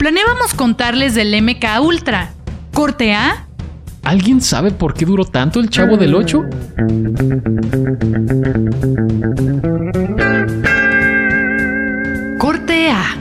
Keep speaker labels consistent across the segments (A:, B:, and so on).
A: Planeábamos contarles del MK Ultra. Corte A.
B: ¿Alguien sabe por qué duró tanto el chavo del 8?
A: Corte A.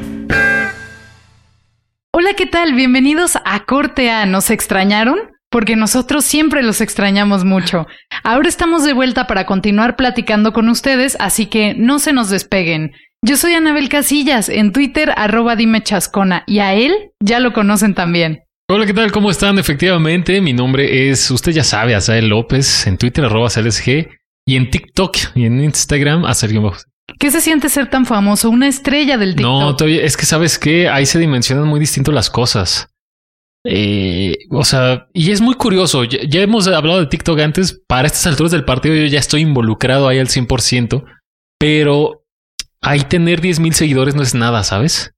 A: Hola, ¿qué tal? Bienvenidos a Corte A. ¿Nos extrañaron? Porque nosotros siempre los extrañamos mucho. Ahora estamos de vuelta para continuar platicando con ustedes, así que no se nos despeguen. Yo soy Anabel Casillas, en Twitter arroba dime chascona, y a él ya lo conocen también.
B: Hola, ¿qué tal? ¿Cómo están? Efectivamente, mi nombre es, usted ya sabe, Azael López, en Twitter arroba CLSG, y en TikTok y en Instagram, Azael
A: ¿Qué se siente ser tan famoso? Una estrella del TikTok.
B: No, todavía, es que sabes que ahí se dimensionan muy distinto las cosas. Eh, o sea, y es muy curioso. Ya, ya, hemos hablado de TikTok antes. Para estas alturas del partido, yo ya estoy involucrado ahí al 100%. Pero ahí tener 10 mil seguidores no es nada, ¿sabes?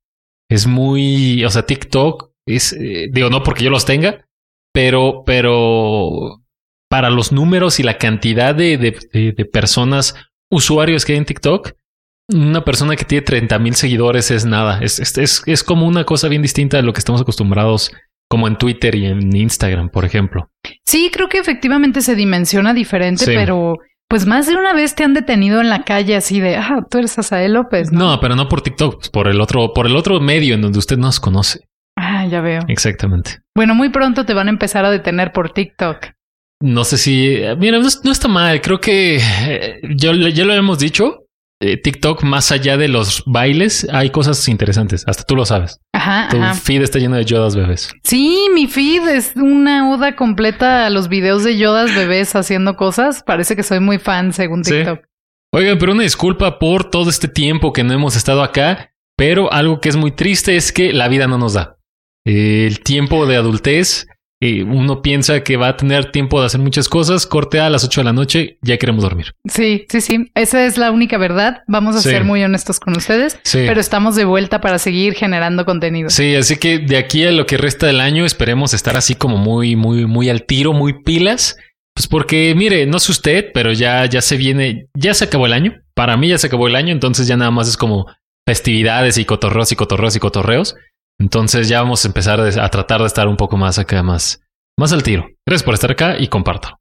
B: Es muy. O sea, TikTok es. Eh, digo, no porque yo los tenga, pero, pero para los números y la cantidad de, de, de, de personas, usuarios que hay en TikTok, una persona que tiene 30 mil seguidores es nada. Es, es, es, es como una cosa bien distinta de lo que estamos acostumbrados como en Twitter y en Instagram, por ejemplo.
A: Sí, creo que efectivamente se dimensiona diferente, sí. pero pues más de una vez te han detenido en la calle así de, ah, tú eres Asael López.
B: ¿no? no, pero no por TikTok, pues por el otro, por el otro medio en donde usted nos conoce.
A: Ah, ya veo.
B: Exactamente.
A: Bueno, muy pronto te van a empezar a detener por TikTok.
B: No sé si, mira, no, no está mal. Creo que eh, yo ya lo hemos dicho. Eh, TikTok, más allá de los bailes, hay cosas interesantes. Hasta tú lo sabes.
A: Ajá.
B: Tu
A: ajá.
B: feed está lleno de Yodas bebés.
A: Sí, mi feed es una oda completa a los videos de Yodas bebés haciendo cosas. Parece que soy muy fan según TikTok.
B: Sí. Oigan, pero una disculpa por todo este tiempo que no hemos estado acá. Pero algo que es muy triste es que la vida no nos da. El tiempo de adultez eh, uno piensa que va a tener tiempo de hacer muchas cosas, corte a las 8 de la noche, ya queremos dormir.
A: Sí, sí, sí. Esa es la única verdad. Vamos a sí. ser muy honestos con ustedes, sí. pero estamos de vuelta para seguir generando contenido.
B: Sí, así que de aquí a lo que resta del año esperemos estar así como muy, muy, muy al tiro, muy pilas. Pues porque, mire, no sé usted, pero ya, ya se viene, ya se acabó el año. Para mí ya se acabó el año, entonces ya nada más es como festividades y cotorreos y cotorreos y cotorreos. Entonces ya vamos a empezar a tratar de estar un poco más acá, más, más al tiro. Gracias por estar acá y comparto.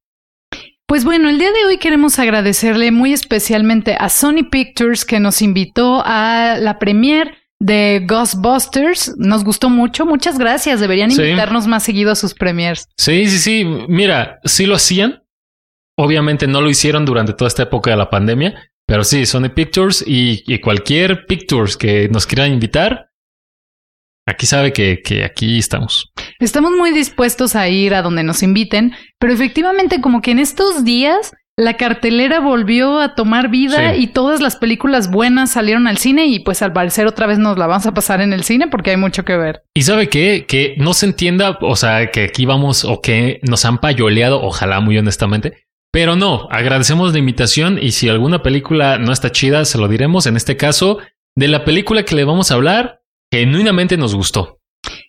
A: Pues bueno, el día de hoy queremos agradecerle muy especialmente a Sony Pictures que nos invitó a la premier de Ghostbusters. Nos gustó mucho. Muchas gracias. Deberían invitarnos sí. más seguido a sus premiers.
B: Sí, sí, sí. Mira, sí lo hacían. Obviamente no lo hicieron durante toda esta época de la pandemia, pero sí, Sony Pictures y, y cualquier Pictures que nos quieran invitar, Aquí sabe que, que, aquí estamos.
A: Estamos muy dispuestos a ir a donde nos inviten, pero efectivamente como que en estos días la cartelera volvió a tomar vida sí. y todas las películas buenas salieron al cine y pues al parecer otra vez nos la vamos a pasar en el cine porque hay mucho que ver.
B: Y sabe qué? Que no se entienda, o sea, que aquí vamos o que nos han payoleado, ojalá muy honestamente. Pero no, agradecemos la invitación y si alguna película no está chida, se lo diremos. En este caso, de la película que le vamos a hablar, genuinamente nos gustó.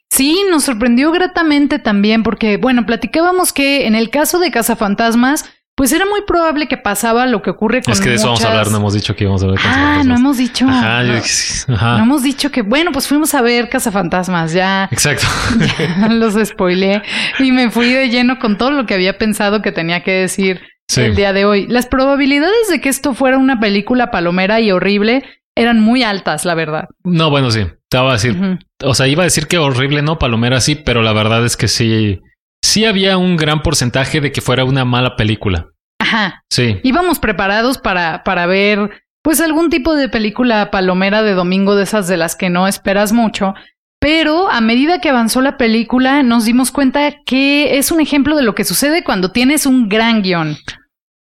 A: Sí, nos sorprendió gratamente también porque, bueno, platicábamos que en el caso de Cazafantasmas, pues era muy probable que pasaba lo que ocurre con
B: Es que de eso
A: muchas...
B: vamos a hablar, no hemos dicho que íbamos a ver
A: Ah, no hemos dicho.
B: Ajá,
A: no,
B: yo, ajá.
A: no hemos dicho que, bueno, pues fuimos a ver Cazafantasmas, ya.
B: Exacto.
A: Ya los spoileé y me fui de lleno con todo lo que había pensado que tenía que decir sí. el día de hoy. Las probabilidades de que esto fuera una película palomera y horrible eran muy altas, la verdad.
B: No, bueno, sí. Te iba a decir, uh -huh. o sea, iba a decir que horrible, no, Palomera sí, pero la verdad es que sí, sí había un gran porcentaje de que fuera una mala película.
A: Ajá.
B: Sí.
A: Íbamos preparados para, para ver, pues, algún tipo de película palomera de domingo de esas de las que no esperas mucho. Pero a medida que avanzó la película, nos dimos cuenta que es un ejemplo de lo que sucede cuando tienes un gran guion.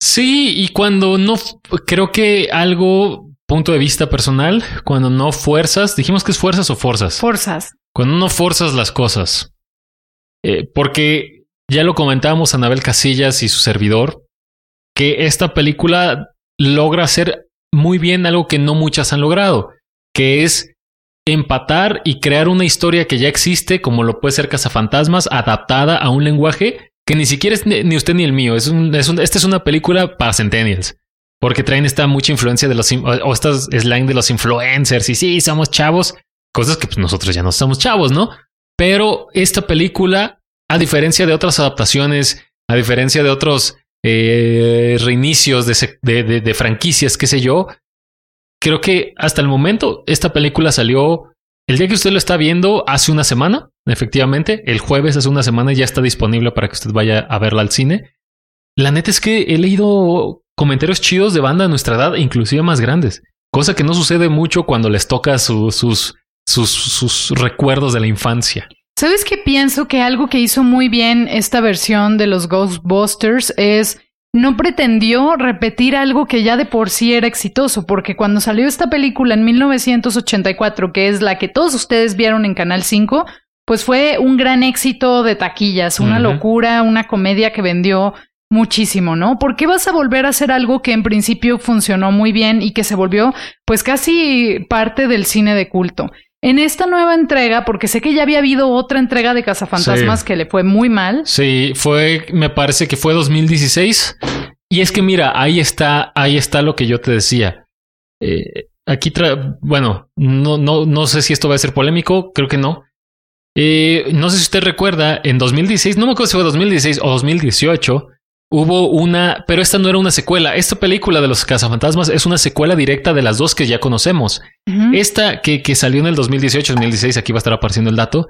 B: Sí, y cuando no, creo que algo punto de vista personal, cuando no fuerzas, dijimos que es fuerzas o forzas.
A: Forzas.
B: cuando no forzas las cosas. Eh, porque ya lo comentábamos Anabel Casillas y su servidor, que esta película logra hacer muy bien algo que no muchas han logrado, que es empatar y crear una historia que ya existe, como lo puede ser Cazafantasmas, adaptada a un lenguaje que ni siquiera es ni usted ni el mío. Es un, es esta es una película para centennials. Porque traen esta mucha influencia de los... o estas slang de los influencers. Y sí, somos chavos. Cosas que pues, nosotros ya no somos chavos, ¿no? Pero esta película, a diferencia de otras adaptaciones, a diferencia de otros eh, reinicios de, de, de franquicias, qué sé yo, creo que hasta el momento esta película salió el día que usted lo está viendo hace una semana, efectivamente, el jueves hace una semana ya está disponible para que usted vaya a verla al cine. La neta es que he leído comentarios chidos de banda de nuestra edad, inclusive más grandes, cosa que no sucede mucho cuando les toca sus, sus, sus recuerdos de la infancia.
A: ¿Sabes qué pienso? Que algo que hizo muy bien esta versión de los Ghostbusters es no pretendió repetir algo que ya de por sí era exitoso, porque cuando salió esta película en 1984, que es la que todos ustedes vieron en Canal 5, pues fue un gran éxito de taquillas, una locura, una comedia que vendió muchísimo, ¿no? ¿Por qué vas a volver a hacer algo que en principio funcionó muy bien y que se volvió pues casi parte del cine de culto? En esta nueva entrega, porque sé que ya había habido otra entrega de Cazafantasmas que le fue muy mal.
B: Sí, fue, me parece que fue 2016. Y es que mira, ahí está, ahí está lo que yo te decía. Eh, aquí, tra bueno, no, no, no sé si esto va a ser polémico, creo que no. Eh, no sé si usted recuerda, en 2016, no me acuerdo si fue 2016 o 2018, hubo una, pero esta no era una secuela. Esta película de los cazafantasmas es una secuela directa de las dos que ya conocemos. Esta que, que, salió en el 2018-2016, aquí va a estar apareciendo el dato,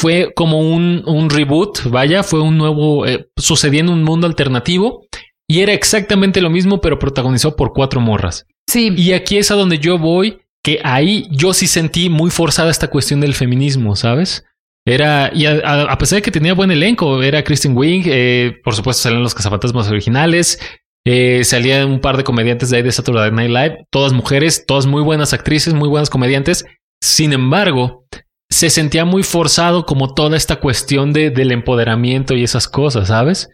B: fue como un, un reboot, vaya, fue un nuevo, eh, sucediendo un mundo alternativo y era exactamente lo mismo, pero protagonizado por cuatro morras.
A: Sí.
B: Y aquí es a donde yo voy, que ahí yo sí sentí muy forzada esta cuestión del feminismo, ¿sabes? Era, y a, pesar de que tenía buen elenco, era Kristen Wiig, eh, por supuesto salían los cazafantasmas originales, eh, salían un par de comediantes de ahí de Saturday Night Live, todas mujeres, todas muy buenas actrices, muy buenas comediantes. Sin embargo, se sentía muy forzado como toda esta cuestión de, del empoderamiento y esas cosas, ¿sabes?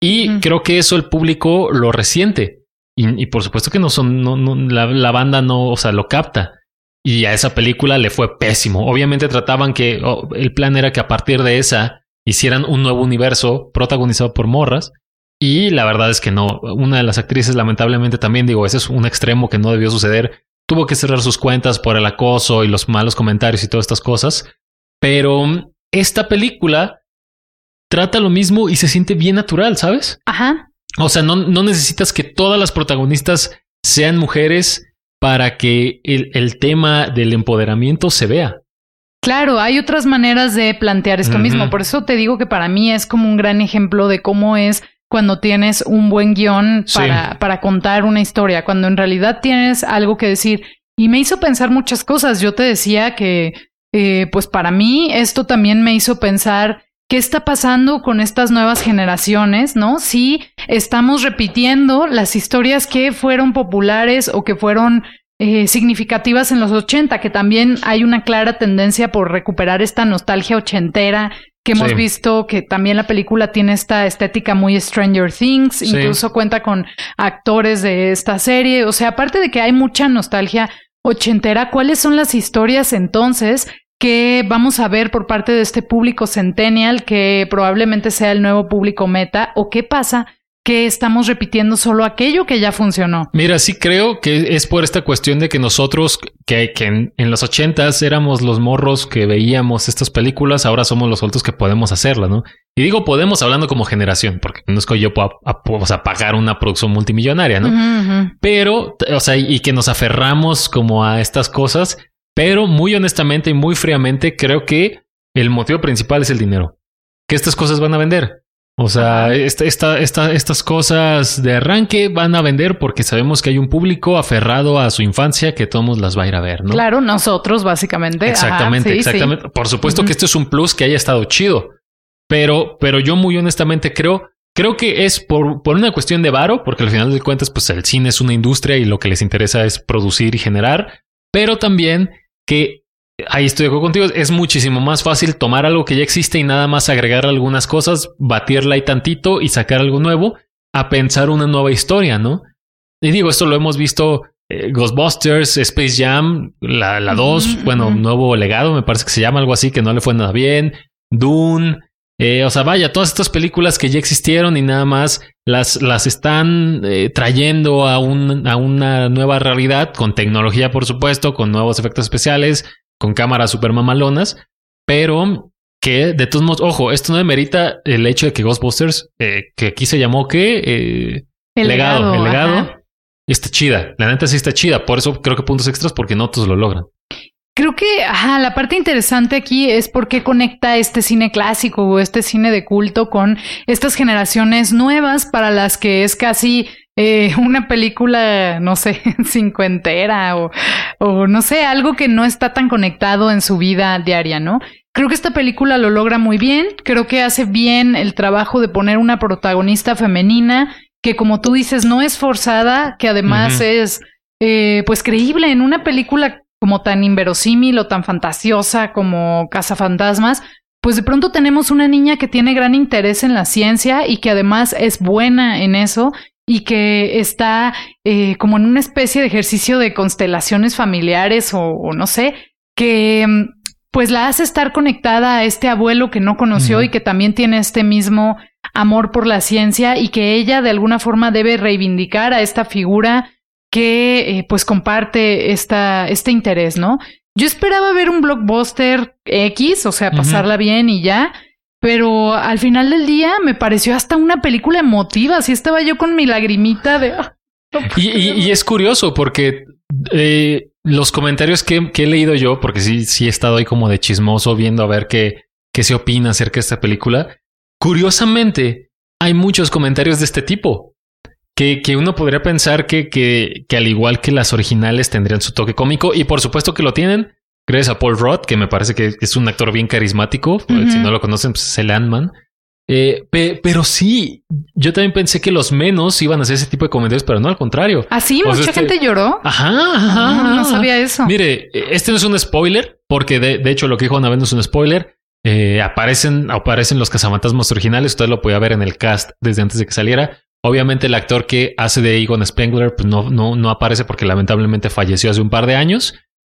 B: Y creo que eso el público lo resiente. Y, por supuesto que no son, no, no, la, la, banda no, o sea, lo capta y a esa película le fue pésimo. Obviamente trataban que oh, el plan era que a partir de esa hicieran un nuevo universo protagonizado por morras. Y la verdad es que no. Una de las actrices, lamentablemente, también digo, ese es un extremo que no debió suceder. Tuvo que cerrar sus cuentas por el acoso y los malos comentarios y todas estas cosas. Pero esta película trata lo mismo y se siente bien natural, ¿sabes?
A: Ajá.
B: O sea, no, no necesitas que todas las protagonistas sean mujeres para que el, tema del empoderamiento se vea.
A: Claro, hay otras maneras de plantear esto mismo. Por eso te digo que para mí es como un gran ejemplo de cómo es cuando tienes un buen guion para, para contar una historia, cuando en realidad tienes algo que decir. Y me hizo pensar muchas cosas. Yo te decía que, eh, pues para mí esto también me hizo pensar ¿Qué está pasando con estas nuevas generaciones, no? Si estamos repitiendo las historias que fueron populares o que fueron eh, significativas en los 80, que también hay una clara tendencia por recuperar esta nostalgia ochentera que hemos visto que también la película tiene esta estética muy Stranger Things, incluso cuenta con actores de esta serie, o sea, aparte de que hay mucha nostalgia ochentera, ¿cuáles son las historias entonces que vamos a ver por parte de este público centennial que probablemente sea el nuevo público meta o qué pasa que estamos repitiendo solo aquello que ya funcionó.
B: Mira, sí creo que es por esta cuestión de que nosotros, que, en, los ochentas éramos los morros que veíamos estas películas, ahora somos los adultos que podemos hacerla, ¿no? Y digo podemos hablando como generación, porque no es que yo pueda pagar una producción multimillonaria, ¿no? Pero, o sea, y que nos aferramos como a estas cosas, pero muy honestamente y muy fríamente, creo que el motivo principal es el dinero. Que estas cosas van a vender. O sea, esta, esta, estas cosas de arranque van a vender porque sabemos que hay un público aferrado a su infancia que todos las va a ir a ver, ¿no?
A: Claro, nosotros básicamente.
B: Exactamente, exactamente. Por supuesto que esto es un plus que haya estado chido. Pero, pero yo muy honestamente creo, creo que es por, por una cuestión de varo, porque al final de cuentas, pues el cine es una industria y lo que les interesa es producir y generar, pero también que ahí estoy de acuerdo contigo, es muchísimo más fácil tomar algo que ya existe y nada más agregar algunas cosas, batirla ahí tantito y sacar algo nuevo, a pensar una nueva historia, ¿no? Y digo, esto lo hemos visto eh, Ghostbusters, Space Jam, la 2, bueno, nuevo legado, me parece que se llama algo así, que no le fue nada bien, Dune, eh, o sea, vaya, todas estas películas que ya existieron y nada más las, las están eh, trayendo a, un, a una nueva realidad, con tecnología, por supuesto, con nuevos efectos especiales, con cámaras super mamalonas, pero que de todos modos, ojo, esto no demerita el hecho de que Ghostbusters, eh, que aquí se llamó que eh,
A: el legado,
B: el legado, está chida. La neta sí está chida. Por eso creo que puntos extras porque no todos lo logran.
A: Creo que ajá, la parte interesante aquí es por qué conecta este cine clásico o este cine de culto con estas generaciones nuevas para las que es casi eh, una película, no sé, cincuentera o, o no sé, algo que no está tan conectado en su vida diaria, ¿no? Creo que esta película lo logra muy bien, creo que hace bien el trabajo de poner una protagonista femenina que como tú dices no es forzada, que además es eh, pues creíble en una película como tan inverosímil o tan fantasiosa como Casa Fantasmas, pues de pronto tenemos una niña que tiene gran interés en la ciencia y que además es buena en eso y que está eh, como en una especie de ejercicio de constelaciones familiares o, no sé, que mm, pues la hace estar conectada a este abuelo que no conoció y que también tiene este mismo amor por la ciencia y que ella de alguna forma debe reivindicar a esta figura que eh, pues comparte esta, este interés, ¿no? Yo esperaba ver un blockbuster X, o sea, pasarla bien y ya, pero al final del día me pareció hasta una película emotiva. Así estaba yo con mi lagrimita de. Ah,
B: y, es curioso porque eh, los comentarios que, he leído yo, porque sí, sí he estado ahí como de chismoso viendo a ver qué, qué se opina acerca de esta película. Curiosamente, hay muchos comentarios de este tipo. Que, que uno podría pensar que, que, que al igual que las originales tendrían su toque cómico, y por supuesto que lo tienen, Gracias a Paul Roth, que me parece que es un actor bien carismático. Si no lo conocen, pues es el Ant-Man. Eh, pero sí, yo también pensé que los menos iban a hacer ese tipo de comentarios, pero no al contrario.
A: Así, ¿Ah, mucha este gente lloró.
B: Ajá, ajá.
A: no sabía eso.
B: Mire, este no es un spoiler, porque de, hecho lo que dijo Ana no es un spoiler. Eh, aparecen, aparecen los cazafantasmas originales. Usted lo podía ver en el cast desde antes de que saliera. Obviamente, el actor que hace de Egon Spengler pues no, no, aparece porque lamentablemente falleció hace un par de años.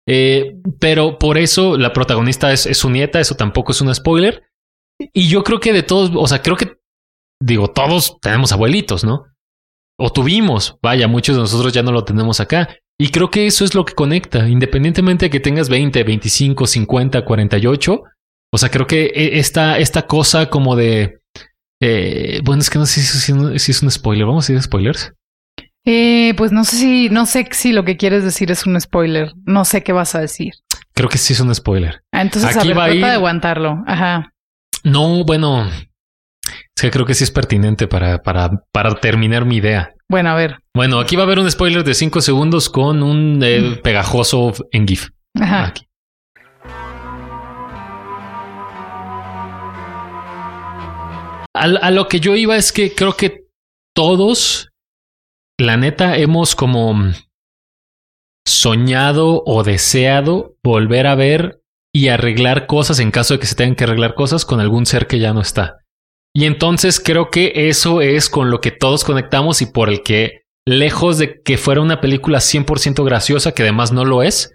B: Eh, pero por eso la protagonista es, su nieta, eso tampoco es un spoiler. Y yo creo que de todos, o sea, creo que, digo, todos tenemos abuelitos, ¿no? O tuvimos, vaya, muchos de nosotros ya no lo tenemos acá. Y creo que eso es lo que conecta, independientemente de que tengas 20, 25, 50, 48. O sea, creo que e, esta, esta cosa como de... Eh, bueno, es que no sé si, si es un spoiler. Vamos a ir a spoilers.
A: Eh, pues no sé si, no sé si lo que quieres decir es un spoiler. No sé qué vas a decir.
B: Creo que sí es un spoiler.
A: Ah, entonces Aquí a ver, trata de aguantarlo. Ajá.
B: No, bueno, es que creo que sí es pertinente para, para, para terminar mi idea.
A: Bueno, a ver.
B: Bueno, aquí va a haber un spoiler de 5 segundos con un eh, mm. pegajoso en GIF. Ajá. Aquí. A lo que yo iba es que creo que todos la neta hemos como soñado o deseado volver a ver y arreglar cosas en caso de que se tengan que arreglar cosas con algún ser que ya no está. Y entonces creo que eso es con lo que todos conectamos y por el que, lejos de que fuera una película 100% graciosa, que además no lo es,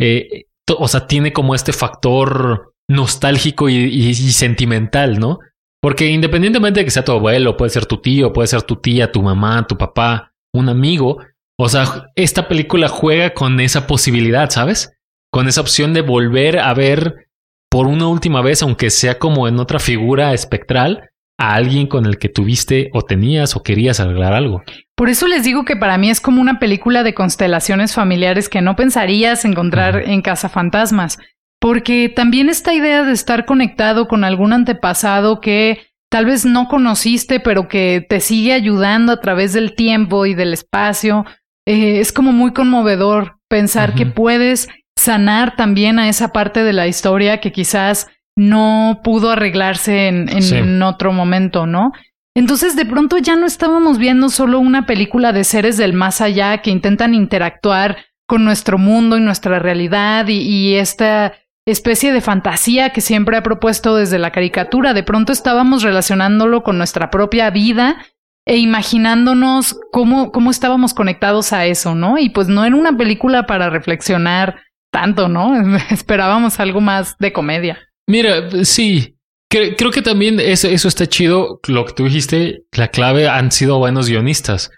B: eh, o sea, tiene como este factor nostálgico y, sentimental, ¿no? Porque independientemente de que sea tu abuelo, puede ser tu tío, puede ser tu tía, tu mamá, tu papá, un amigo. O sea, esta película juega con esa posibilidad, ¿sabes? Con esa opción de volver a ver por una última vez, aunque sea como en otra figura espectral, a alguien con el que tuviste o tenías o querías arreglar algo.
A: Por eso les digo que para mí es como una película de constelaciones familiares que no pensarías encontrar en Casa Fantasmas, porque también esta idea de estar conectado con algún antepasado que tal vez no conociste, pero que te sigue ayudando a través del tiempo y del espacio. Eh, es como muy conmovedor pensar que puedes sanar también a esa parte de la historia que quizás no pudo arreglarse en, en otro momento, ¿no? Entonces de pronto ya no estábamos viendo solo una película de seres del más allá que intentan interactuar con nuestro mundo y nuestra realidad y, y esta especie de fantasía que siempre ha propuesto desde la caricatura. De pronto estábamos relacionándolo con nuestra propia vida e imaginándonos cómo, cómo estábamos conectados a eso, ¿no? Y pues no era una película para reflexionar tanto, ¿no? Esperábamos algo más de comedia.
B: Mira, sí, creo, que también eso, eso está chido. Lo que tú dijiste, la clave han sido buenos guionistas.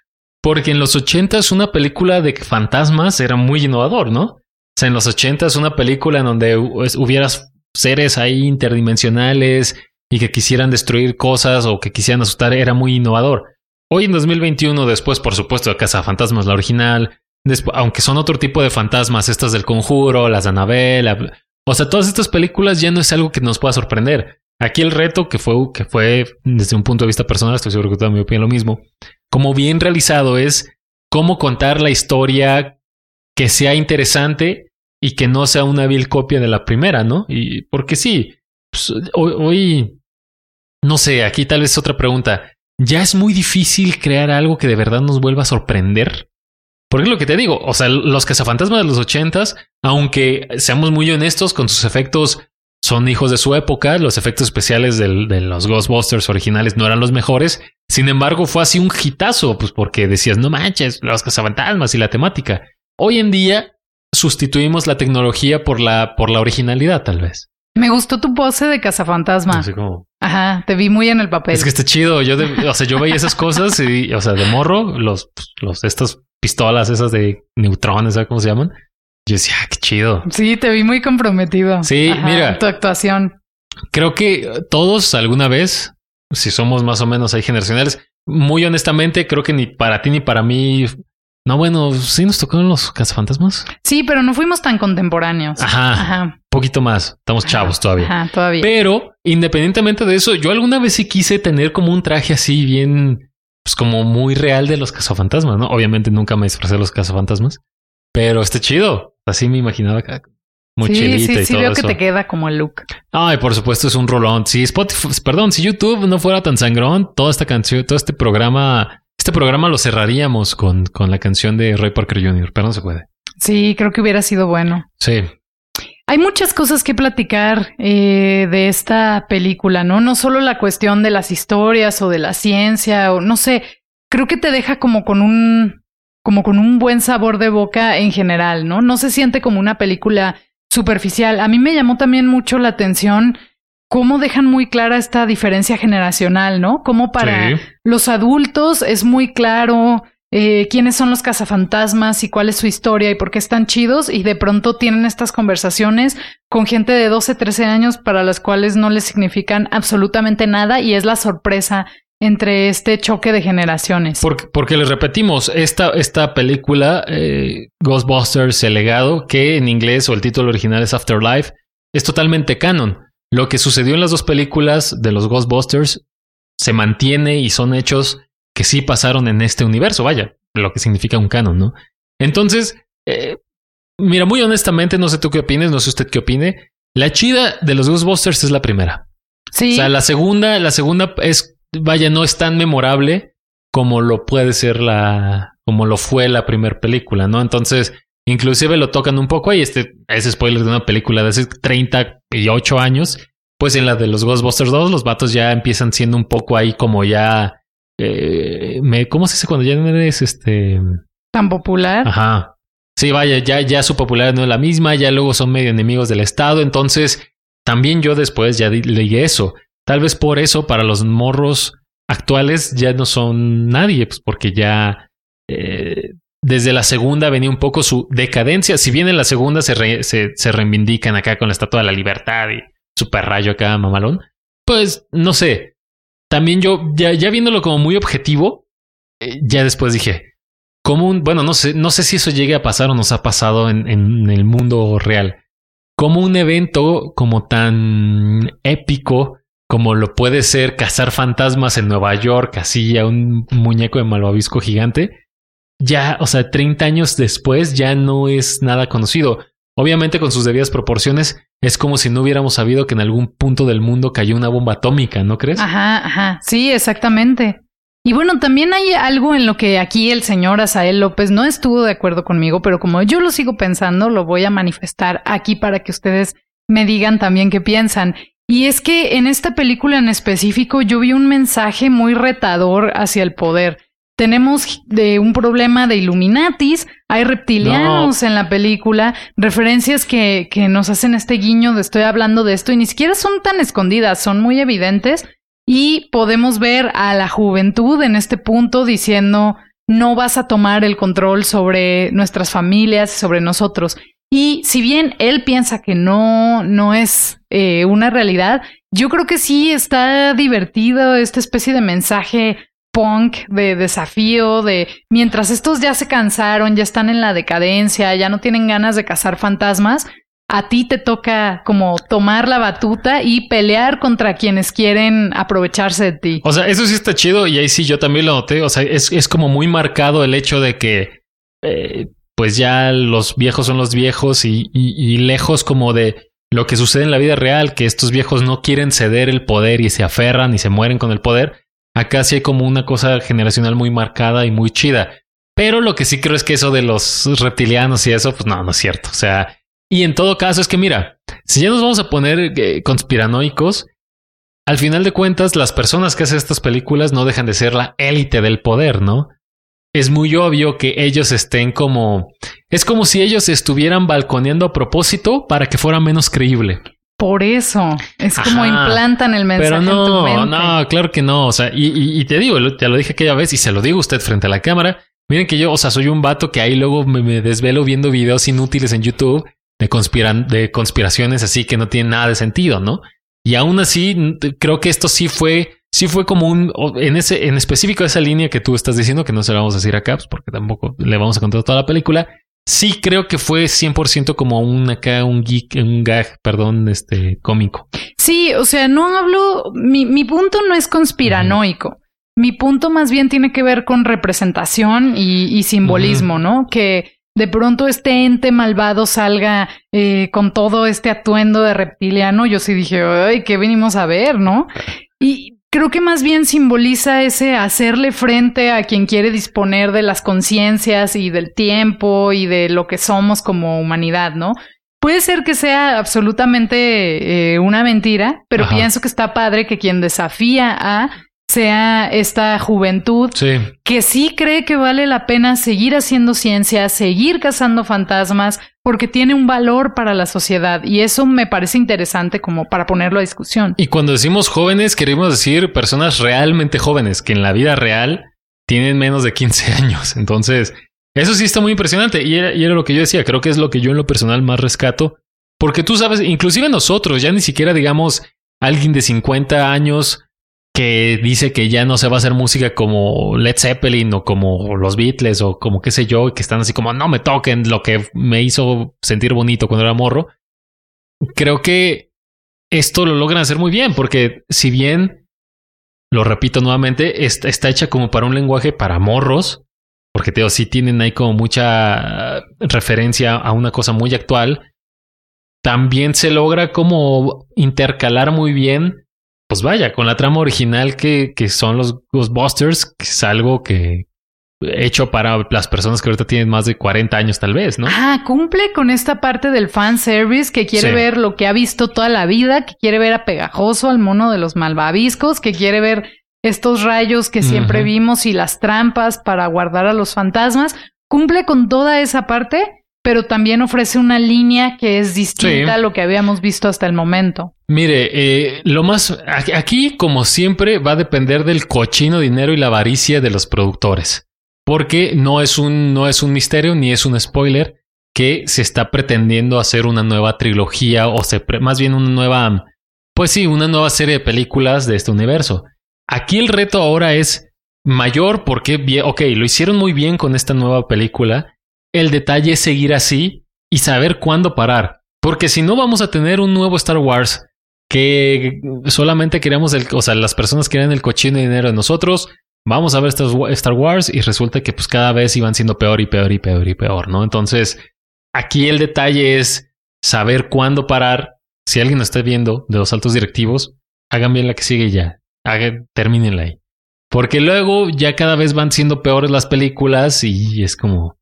B: Porque en los ochentas una película de fantasmas era muy innovador, ¿no? Sea, en los ochentas una película en donde hubieras seres ahí interdimensionales y que quisieran destruir cosas o que quisieran asustar era muy innovador. Hoy en 2021, después, por supuesto, de Casa Fantasmas, la original, aunque son otro tipo de fantasmas, estas del conjuro, las de Annabelle, o sea, todas estas películas ya no es algo que nos pueda sorprender. Aquí el reto que fue, que fue desde un punto de vista personal, estoy seguro que tú también opinas lo mismo, como bien realizado es cómo contar la historia que sea interesante y que no sea una vil copia de la primera, ¿no? Y porque sí, pues, hoy, no sé, aquí tal vez otra pregunta ya es muy difícil crear algo que de verdad nos vuelva a sorprender. Porque es lo que te digo, o sea, los cazafantasmas de los ochentas, aunque seamos muy honestos con sus efectos, son hijos de su época, los efectos especiales de los Ghostbusters originales no eran los mejores, sin embargo fue así un hitazo, pues porque decías, no manches, los cazafantasmas y la temática. Hoy en día sustituimos la tecnología por la, por la originalidad, tal vez.
A: Me gustó tu pose de cazafantasma. Así como... Ajá, te vi muy en el papel.
B: Es que está chido. Yo, o sea, yo veía esas cosas y, o sea, de morro, los, los, estas pistolas esas de neutrones, ¿sabes cómo se llaman? Yo decía, ah, qué chido.
A: Sí, te vi muy comprometido.
B: Sí, mira.
A: Tu actuación.
B: Creo que todos alguna vez, si somos más o menos ahí generacionales, muy honestamente, creo que ni para ti ni para mí no, bueno, sí nos tocaron los cazafantasmas.
A: Sí, pero no fuimos tan contemporáneos.
B: Ajá. Ajá. Poquito más. Estamos chavos todavía.
A: Ajá, todavía.
B: Pero independientemente de eso, yo alguna vez sí quise tener como un traje así bien, pues como muy real de los cazafantasmas, ¿no? Obviamente nunca me disfrazé de los cazafantasmas, pero está chido. Así me imaginaba acá. Muy sí, sí,
A: sí, veo que te queda como el look.
B: Ay, por supuesto es un rolón. Si Spotify, perdón, si YouTube no fuera tan sangrón, toda esta canción, todo este programa este programa lo cerraríamos con, con la canción de Ray Parker Jr., pero no se puede.
A: Sí, creo que hubiera sido bueno.
B: Sí.
A: Hay muchas cosas que platicar eh, de esta película, ¿no? No solo la cuestión de las historias o de la ciencia, o no sé, creo que te deja como con un, como con un buen sabor de boca en general, ¿no? No se siente como una película superficial. A mí me llamó también mucho la atención cómo dejan muy clara esta diferencia generacional, ¿no? Como para los adultos es muy claro eh, quiénes son los cazafantasmas y cuál es su historia y por qué están chidos y de pronto tienen estas conversaciones con gente de 12, 13 años para las cuales no les significan absolutamente nada y es la sorpresa entre este choque de generaciones.
B: Porque, porque les repetimos, esta, esta película, eh, Ghostbusters, el legado, que en inglés o el título original es Afterlife, es totalmente canon. Lo que sucedió en las dos películas de los Ghostbusters se mantiene y son hechos que sí pasaron en este universo, vaya, lo que significa un canon, ¿no? Entonces, eh, mira, muy honestamente, no sé tú qué opines, no sé usted qué opine. La chida de los Ghostbusters es la primera.
A: Sí.
B: O sea, la segunda, la segunda es, vaya, no es tan memorable como lo puede ser la, como lo fue la primera película, ¿no? Entonces, Inclusive lo tocan un poco y este es spoiler de una película de hace 38 años. Pues en la de los Ghostbusters 2 los vatos ya empiezan siendo un poco ahí como ya... Eh, me, ¿Cómo se dice cuando ya no eres este...
A: Tan popular?
B: Ajá. Sí, vaya, ya, ya su popularidad no es la misma, ya luego son medio enemigos del Estado, entonces también yo después ya leí eso. Tal vez por eso para los morros actuales ya no son nadie, pues porque ya eh, desde la segunda venía un poco su decadencia. Si bien en la segunda se, se, reivindican acá con la Estatua de la Libertad y super rayo acá, mamalón, pues no sé. También yo, ya, viéndolo como muy objetivo, eh, ya después dije, como un, bueno, no sé, no sé si eso llegue a pasar o nos ha pasado en, en el mundo real. Como un evento como tan épico como lo puede ser cazar fantasmas en Nueva York, así a un muñeco de malvavisco gigante, ya, o sea, 30 años después ya no es nada conocido. Obviamente con sus debidas proporciones, es como si no hubiéramos sabido que en algún punto del mundo cayó una bomba atómica, ¿no crees?
A: Ajá, ajá, sí, exactamente. Y bueno, también hay algo en lo que aquí el señor Asael López no estuvo de acuerdo conmigo, pero como yo lo sigo pensando, lo voy a manifestar aquí para que ustedes me digan también qué piensan. Y es que en esta película en específico yo vi un mensaje muy retador hacia el poder. Tenemos de un problema de Illuminatis, hay reptilianos en la película, referencias que, que nos hacen este guiño de estoy hablando de esto y ni siquiera son tan escondidas, son muy evidentes y podemos ver a la juventud en este punto diciendo no vas a tomar el control sobre nuestras familias, sobre nosotros. Y si bien él piensa que no, no es eh, una realidad, yo creo que sí está divertido esta especie de mensaje punk, de desafío, de mientras estos ya se cansaron, ya están en la decadencia, ya no tienen ganas de cazar fantasmas, a ti te toca como tomar la batuta y pelear contra quienes quieren aprovecharse de ti.
B: O sea, eso sí está chido y ahí sí yo también lo noté. O sea, es, es como muy marcado el hecho de que eh, pues ya los viejos son los viejos y, y, lejos como de lo que sucede en la vida real, que estos viejos no quieren ceder el poder y se aferran y se mueren con el poder. Acá sí hay como una cosa generacional muy marcada y muy chida. Pero lo que sí creo es que eso de los reptilianos y eso, pues no, no es cierto. O sea, y en todo caso es que mira, si ya nos vamos a poner eh, conspiranoicos, al final de cuentas las personas que hacen estas películas no dejan de ser la élite del poder, ¿no? Es muy obvio que ellos estén como... Es como si ellos estuvieran balconeando a propósito para que fuera menos creíble.
A: Por eso, es como implantan el mensaje.
B: Pero no,
A: en tu mente.
B: no, claro que no. O sea, y, y, te digo, ya lo dije aquella vez y se lo digo a usted frente a la cámara. Miren que yo, o sea, soy un vato que ahí luego me, me desvelo viendo videos inútiles en YouTube de, conspiran de conspiraciones así que no tienen nada de sentido, ¿no? Y aún así, creo que esto sí fue, sí fue como un, en ese, en específico esa línea que tú estás diciendo, que no se la vamos a decir a Caps, porque tampoco le vamos a contar toda la película. Sí creo que fue 100% como un acá, un geek, un gag, perdón, este, cómico.
A: Sí, o sea, no hablo, mi, mi punto no es conspiranoico. Mi punto más bien tiene que ver con representación y, y simbolismo, ¿no? Que de pronto este ente malvado salga eh, con todo este atuendo de reptiliano, yo sí dije, ay, ¿qué venimos a ver, no? Y creo que más bien simboliza ese hacerle frente a quien quiere disponer de las conciencias y del tiempo y de lo que somos como humanidad, ¿no? Puede ser que sea absolutamente eh, una mentira, pero pienso que está padre que quien desafía a sea esta juventud que sí cree que vale la pena seguir haciendo ciencia, seguir cazando fantasmas, porque tiene un valor para la sociedad y eso me parece interesante como para ponerlo a discusión.
B: Y cuando decimos jóvenes, queremos decir personas realmente jóvenes, que en la vida real tienen menos de 15 años. Entonces, eso sí está muy impresionante y era, y era lo que yo decía, creo que es lo que yo en lo personal más rescato, porque tú sabes, inclusive nosotros, ya ni siquiera digamos alguien de 50 años, que dice que ya no se va a hacer música como Led Zeppelin o como los Beatles o como qué sé yo, que están así como no me toquen lo que me hizo sentir bonito cuando era morro. Creo que esto lo logran hacer muy bien porque si bien, lo repito nuevamente, está, hecha como para un lenguaje para morros, porque te digo, sí tienen ahí como mucha referencia a una cosa muy actual, también se logra como intercalar muy bien pues vaya, con la trama original que, que son los Ghostbusters, que es algo que hecho para las personas que ahorita tienen más de 40 años tal vez, ¿no?
A: Ah, cumple con esta parte del fan service que quiere ver lo que ha visto toda la vida, que quiere ver a Pegajoso, al mono de los malvaviscos, que quiere ver estos rayos que siempre vimos y las trampas para guardar a los fantasmas. Cumple con toda esa parte, pero también ofrece una línea que es distinta a lo que habíamos visto hasta el momento.
B: Mire, eh, lo más aquí, como siempre, va a depender del cochino dinero y la avaricia de los productores, porque no es un no es un misterio ni es un spoiler que se está pretendiendo hacer una nueva trilogía o se más bien una nueva, pues sí, una nueva serie de películas de este universo. Aquí el reto ahora es mayor porque, ok, lo hicieron muy bien con esta nueva película el detalle es seguir así y saber cuándo parar. Porque si no vamos a tener un nuevo Star Wars que solamente queremos el, o sea, las personas quieren el cochino dinero de nosotros, vamos a ver Star Wars y resulta que pues cada vez iban siendo peor y peor y peor y peor, ¿no? Entonces, aquí el detalle es saber cuándo parar. Si alguien está viendo de los altos directivos, hagan bien la que sigue ya. Hagan, termínenla ahí. Porque luego ya cada vez van siendo peores las películas y es como,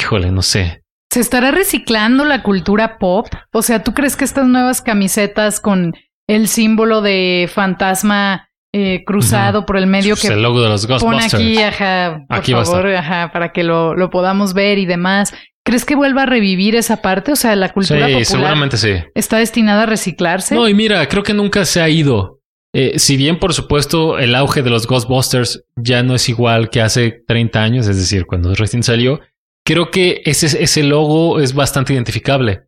B: híjole, no sé.
A: ¿Se estará reciclando la cultura pop? O sea, ¿tú crees que estas nuevas camisetas con el símbolo de fantasma eh, cruzado por el medio
B: Pues
A: que
B: el logo de los
A: pone aquí, ajá, por
B: Aquí
A: favor, ajá, para que lo, lo podamos ver y demás. ¿Crees que vuelva a revivir esa parte? O sea, la
B: Sí,
A: cultura popular
B: seguramente sí.
A: está destinada a reciclarse.
B: No, y mira, creo que nunca se ha ido. Eh, si bien, por supuesto, el auge de los Ghostbusters ya no es igual que hace 30 años, es decir, cuando recién salió, creo que ese, ese logo es bastante identificable.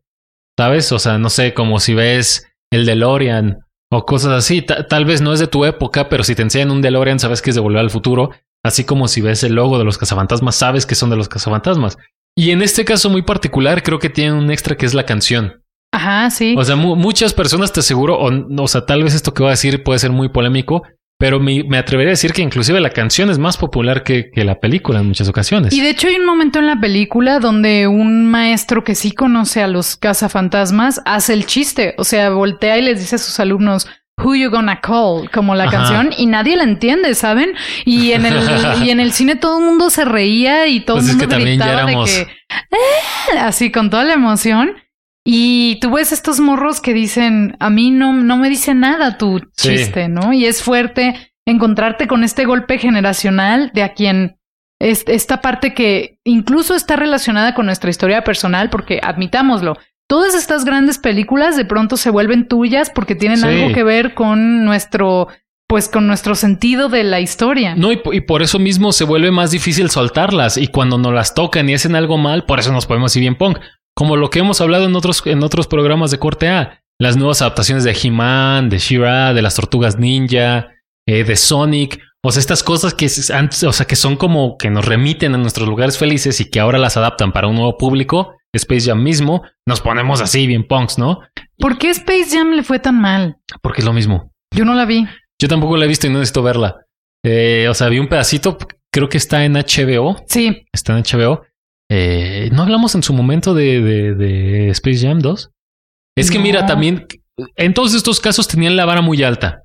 B: ¿Sabes? O sea, no sé, como si ves el DeLorean o cosas así. Ta- tal vez no es de tu época, pero si te enseñan un DeLorean, sabes que es de Volver al Futuro. Así como si ves el logo de los cazafantasmas, sabes que son de los cazafantasmas. Y en este caso muy particular, creo que tiene un extra que es la canción.
A: Ajá, sí.
B: O sea, mu- muchas personas te aseguro, o, o sea, tal vez esto que voy a decir puede ser muy polémico, pero me, me atrevería a decir que inclusive la canción es más popular que, que la película en muchas ocasiones.
A: Y de hecho hay un momento en la película donde un maestro que sí conoce a los cazafantasmas hace el chiste, o sea, voltea y les dice a sus alumnos Who you gonna call, como la
B: Ajá.
A: canción, y nadie la entiende, ¿saben? Y en el, y en el cine todo el mundo se reía y todo
B: Pues
A: el
B: es
A: mundo
B: que también ya
A: gritaba de que "Eh", así con toda la emoción. Y tú ves estos morros que dicen, a mí no, no me dice nada tu
B: Sí.
A: chiste, ¿no? Y es fuerte encontrarte con este golpe generacional de a quien es- esta parte que incluso está relacionada con nuestra historia personal, porque admitámoslo, todas estas grandes películas de pronto se vuelven tuyas porque tienen
B: Sí.
A: algo que ver con nuestro, pues con nuestro sentido de la historia.
B: No, y, y por eso mismo se vuelve más difícil soltarlas. Y cuando nos las tocan y hacen algo mal, por eso nos podemos ir bien punk. Como lo que hemos hablado en otros, en otros programas de corte A. Las nuevas adaptaciones de He-Man, de She-Ra, de las Tortugas Ninja, eh, de Sonic. O sea, estas cosas que, antes- o sea, que son como que nos remiten a nuestros lugares felices y que ahora las adaptan para un nuevo público. Space Jam mismo, nos ponemos así bien punks, ¿no?
A: ¿Por qué Space Jam le fue tan mal?
B: Porque es lo mismo.
A: Yo no la vi.
B: Yo tampoco la he visto y no necesito verla. Eh, o sea, vi un pedacito, creo que está en HBO.
A: Sí,
B: Está en HBO. Eh, ¿No hablamos en su momento de, de, de Space Jam 2? Es que mira, también en todos estos casos tenían la vara muy alta.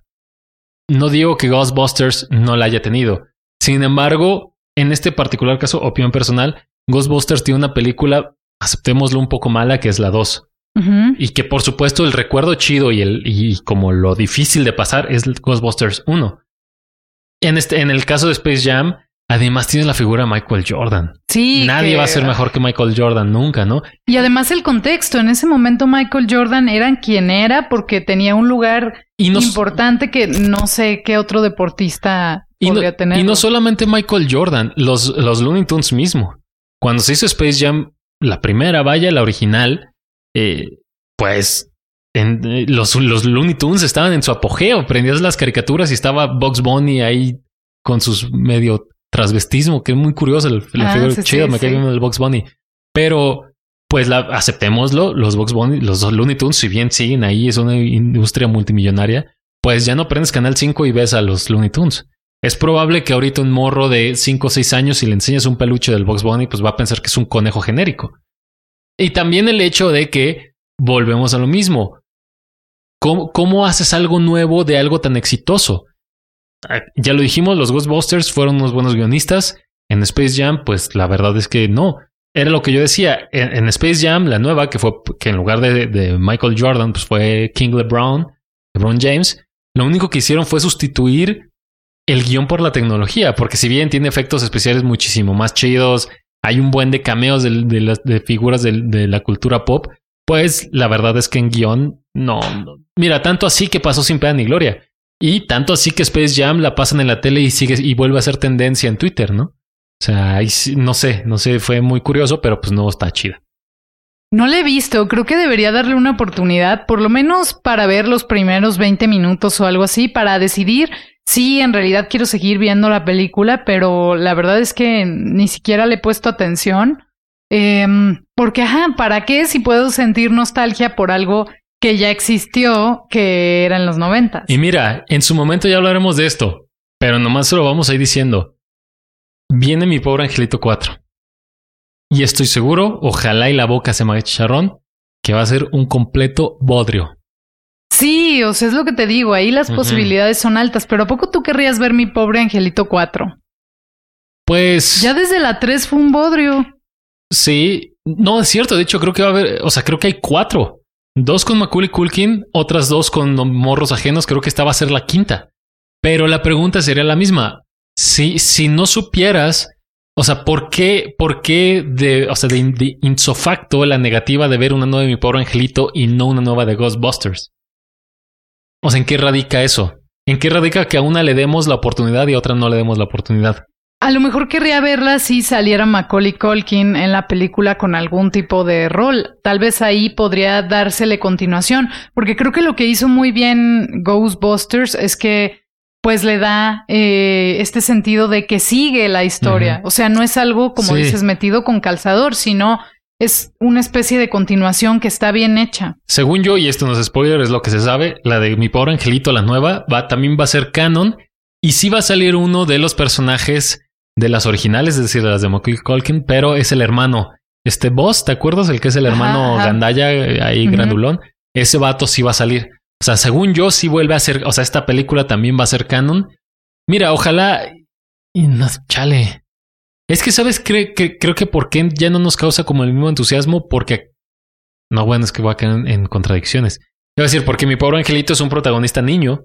B: No digo que Ghostbusters no la haya tenido. Sin embargo, en este particular caso, opinión personal, Ghostbusters tiene una película, aceptémoslo un poco mala, que es la 2.
A: Ujú.
B: Y que por supuesto el recuerdo chido y, el, y como lo difícil de pasar es Ghostbusters 1. En, este, en el caso de Space Jam, además tiene la figura de Michael Jordan.
A: sí.
B: Nadie
A: que-
B: va a ser mejor que Michael Jordan nunca, ¿no?
A: Y además el contexto. En ese momento Michael Jordan era quien era porque tenía un lugar
B: Y no,
A: importante que no sé qué otro deportista
B: y no,
A: podría tener.
B: y no solamente Michael Jordan, los, los Looney Tunes mismo. Cuando se hizo Space Jam, la primera, vaya, la original, eh, pues en, eh, los, los Looney Tunes estaban en su apogeo. Prendías las caricaturas y estaba Bugs Bunny ahí con sus medio transvestismo, que es muy curioso. El,
A: Ah,
B: figura
A: sí,
B: chida,
A: sí,
B: me cae
A: sí.
B: bien el Bugs Bunny. Pero, pues la, aceptémoslo, los Bugs Bunny, los Looney Tunes, si bien siguen ahí, es una industria multimillonaria, pues ya no prendes Canal 5 y ves a los Looney Tunes. Es probable que ahorita un morro de 5 o 6 años, si le enseñas un peluche del Bugs Bunny, pues va a pensar que es un conejo genérico. Y también el hecho de que volvemos a lo mismo. ¿Cómo, cómo haces algo nuevo de algo tan exitoso? Ya lo dijimos, los Ghostbusters fueron unos buenos guionistas. En Space Jam, pues la verdad es que no. Era lo que yo decía. En, Space Jam, la nueva, que fue que en lugar de, Michael Jordan, pues fue King LeBron, LeBron James. Lo único que hicieron fue sustituir el guion por la tecnología, porque si bien tiene efectos especiales muchísimo más chidos, hay un buen de cameos de, figuras de, de la cultura pop, pues la verdad es que en guion no, no. Mira, tanto así que pasó sin pena ni gloria. Y tanto así que Space Jam la pasan en la tele y sigue y vuelve a ser tendencia en Twitter, ¿no? O sea, no sé, no sé, fue muy curioso, pero pues no está chida.
A: No la he visto, creo que debería darle una oportunidad, por lo menos para ver los primeros 20 minutos o algo así, para decidir si en realidad quiero seguir viendo la película, pero la verdad es que ni siquiera le he puesto atención. Em, porque, ajá, ¿para qué si puedo sentir nostalgia por algo que ya existió, que era en los noventas?
B: Y mira, en su momento ya hablaremos de esto, pero nomás se lo vamos a ir diciendo. Viene mi pobre Angelito 4. Y estoy seguro, ojalá y la boca se me haga chicharrón, que va a ser un completo bodrio.
A: Sí, o sea, es lo que te digo, ahí las posibilidades son altas, pero ¿a poco tú querrías ver mi pobre Angelito 4?
B: Pues
A: Ya desde la 3 fue un bodrio.
B: sí, no es cierto. De hecho, creo que va a haber, o sea, creo que hay cuatro. Dos con Macaulay Culkin, otras dos con morros ajenos. Creo que esta va a ser la quinta. Pero la pregunta sería la misma. Si, si no supieras, o sea, ¿por qué, por qué de, o sea, de, de insofacto la negativa de ver una nueva de mi pobre angelito y no una nueva de Ghostbusters? O sea, ¿en qué radica eso? ¿En qué radica que a una le demos la oportunidad y a otra no le demos la oportunidad?
A: A lo mejor querría verla si saliera Macaulay Culkin en la película con algún tipo de rol. Tal vez ahí podría dársele continuación, porque creo que lo que hizo muy bien Ghostbusters es que pues le da eh, este sentido de que sigue la historia. O sea, no es algo, como
B: Sí.
A: dices, metido con calzador, sino es una especie de continuación que está bien hecha.
B: Según yo, y esto no es spoiler, es lo que se sabe, la de mi pobre angelito, la nueva, va, también va a ser canon. Y sí va a salir uno de los personajes de las originales, es decir, de las de Macaulay Culkin, pero es el hermano. Este boss, ¿te acuerdas? El que es el hermano
A: ajá.
B: Gandaya, eh, ahí grandulón. Ese vato sí va a salir. O sea, según yo, sí vuelve a ser, o sea, esta película también va a ser canon. Mira, ojalá. Y no, chale. Es que, ¿sabes? Cre- que- creo que por qué ya no nos causa como el mismo entusiasmo, porque. No, bueno, es que va a caer en, en contradicciones. A decir, porque mi pobre angelito es un protagonista niño.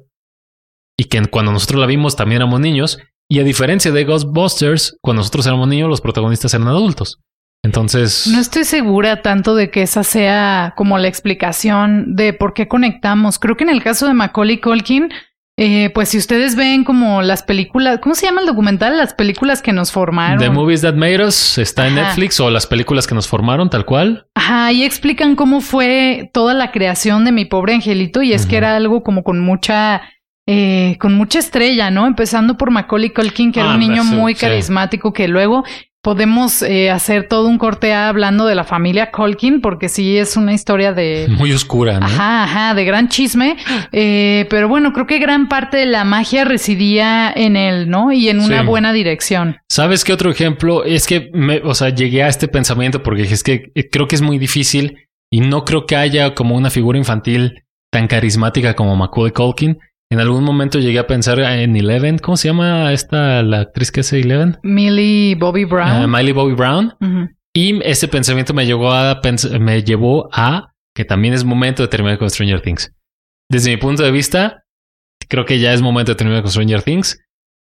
B: Y que cuando nosotros la vimos también éramos niños. Y a diferencia de Ghostbusters, cuando nosotros éramos niños, los protagonistas eran adultos. Entonces.
A: No estoy segura tanto de que esa sea como la explicación de por qué conectamos. Creo que en el caso de Macaulay Culkin, eh, pues si ustedes ven como las películas, ¿cómo se llama el documental? Las películas que nos formaron.
B: The Movies That Made Us está en
A: Ajá.
B: Netflix o las películas que nos formaron, tal cual.
A: Ajá, y explican cómo fue toda la creación de mi pobre angelito y es que era algo como con mucha... eh, con mucha estrella, ¿no? Empezando por Macaulay Culkin, que era un niño
B: sí,
A: muy
B: sí.
A: carismático, que luego podemos eh, hacer todo un corte A hablando de la familia Culkin, porque sí es una historia de...
B: Muy oscura, ¿no?
A: Ajá, ajá, de gran chisme. Eh, pero bueno, creo que gran parte de la magia residía en él, ¿no? Y en una
B: Sí.
A: buena dirección.
B: ¿Sabes qué otro ejemplo? Es que, me, o sea, llegué a este pensamiento porque es que eh, creo que es muy difícil y no creo que haya como una figura infantil tan carismática como Macaulay Culkin. En algún momento llegué a pensar en Eleven. ¿Cómo se llama esta, la actriz que hace Eleven?
A: Millie Bobby Brown.
B: Ah, Miley Bobby Brown. Y ese pensamiento me llevó a me llevó a que también es momento de terminar con Stranger Things. Desde mi punto de vista, creo que ya es momento de terminar con Stranger Things.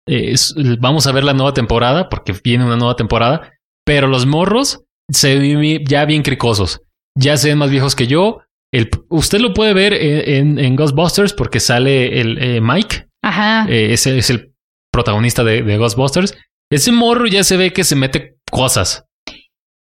B: Eh, es- vamos a ver la nueva temporada porque viene una nueva temporada, pero los morros se ven ya bien cricosos. Ya se ven más viejos que yo. El, usted lo puede ver en, en- en Ghostbusters porque sale el eh, Mike,
A: Ajá.
B: eh, ese es el protagonista de, de Ghostbusters. Ese morro ya se ve que se mete cosas.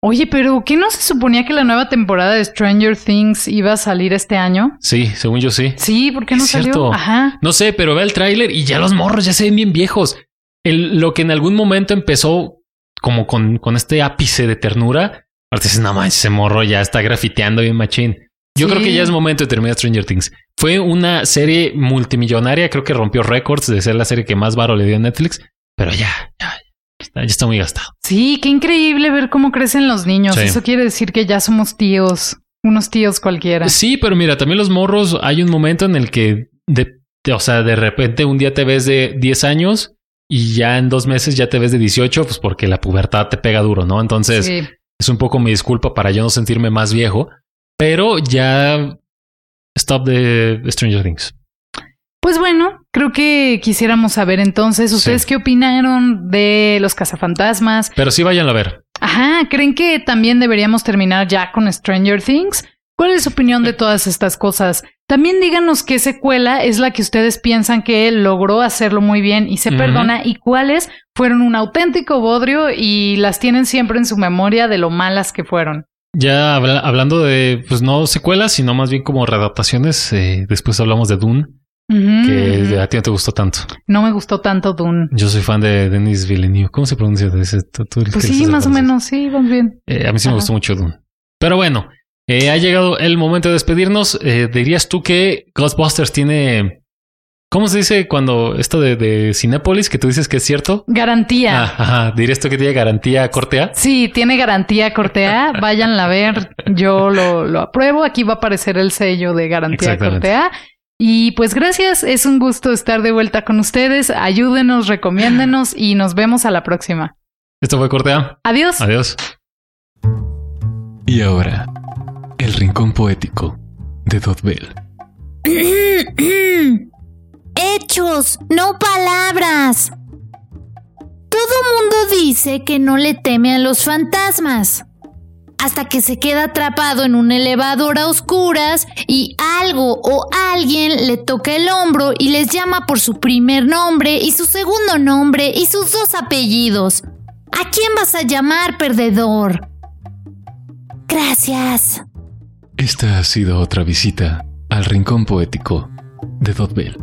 A: Oye, pero ¿qué no se suponía que la nueva temporada de Stranger Things iba a salir este año?
B: Sí, según yo sí.
A: Sí, ¿por qué no
B: Es
A: salió?
B: cierto.
A: Ajá.
B: No sé, pero ve el tráiler y ya los morros ya se ven bien viejos. El, lo que en algún momento empezó como con, con este ápice de ternura, ahora dices, no manches, ese morro ya está grafiteando bien machín. Yo
A: Sí.
B: creo que ya es momento de terminar Stranger Things. Fue una serie multimillonaria, creo que rompió récords de ser la serie que más varo le dio a Netflix, pero ya, ya, ya está, ya está muy gastado.
A: Sí, qué increíble ver cómo crecen los niños.
B: Sí.
A: Eso quiere decir que ya somos tíos, unos tíos cualquiera.
B: Sí, pero mira, también los morros, hay un momento en el que, de, de- o sea, de repente un día te ves de 10 años y ya en dos meses ya te ves de 18, pues porque la pubertad te pega duro, ¿no? Entonces
A: Sí.
B: es un poco mi disculpa para yo no sentirme más viejo, pero ya stop de Stranger Things.
A: Pues bueno, creo que quisiéramos saber entonces, ¿ustedes
B: Sí.
A: qué opinaron de los cazafantasmas?
B: Pero sí vayan a ver.
A: Ajá, ¿creen que también deberíamos terminar ya con Stranger Things? ¿Cuál es su opinión de todas estas cosas? También díganos qué secuela es la que ustedes piensan que logró hacerlo muy bien y se perdona y cuáles fueron un auténtico bodrio y las tienen siempre en su memoria de lo malas que fueron.
B: Ya habla- hablando de, pues no secuelas, sino más bien como readaptaciones, eh, después hablamos de Dune, que a ti no te gustó tanto.
A: No me gustó tanto Dune.
B: Yo soy fan de Denis Villeneuve. ¿Cómo se pronuncia? ese?
A: Pues sí, más o menos, sí, vamos bien.
B: Eh, a mí sí me gustó mucho Dune. Pero bueno, eh, ha llegado el momento de despedirnos. ¿Dirías tú que Ghostbusters tiene... ¿Cómo se dice cuando esto de, de Cinépolis, que tú dices que es cierto?
A: Garantía.
B: Ah, ajá. ¿Dirías tú que tiene garantía corte A?
A: Sí, tiene garantía Cortea. Váyanla a ver. Yo lo, lo apruebo. Aquí va a aparecer el sello de garantía. Cortea.
C: Y pues gracias, es un gusto estar de vuelta con ustedes. Ayúdenos, recomiéndenos y nos vemos a la próxima.
D: Esto fue Cortea.
C: Adiós.
D: Adiós.
B: Y ahora, el rincón poético de Dotbell.
A: Hechos, no palabras. Todo mundo dice que no le teme a los fantasmas. Hasta que se queda atrapado en un elevador a oscuras y algo o alguien le toca el hombro y les llama por su primer nombre y su segundo nombre y sus dos apellidos. ¿A quién vas a llamar, perdedor? Gracias.
B: Esta ha sido otra visita al rincón poético de Dotbell.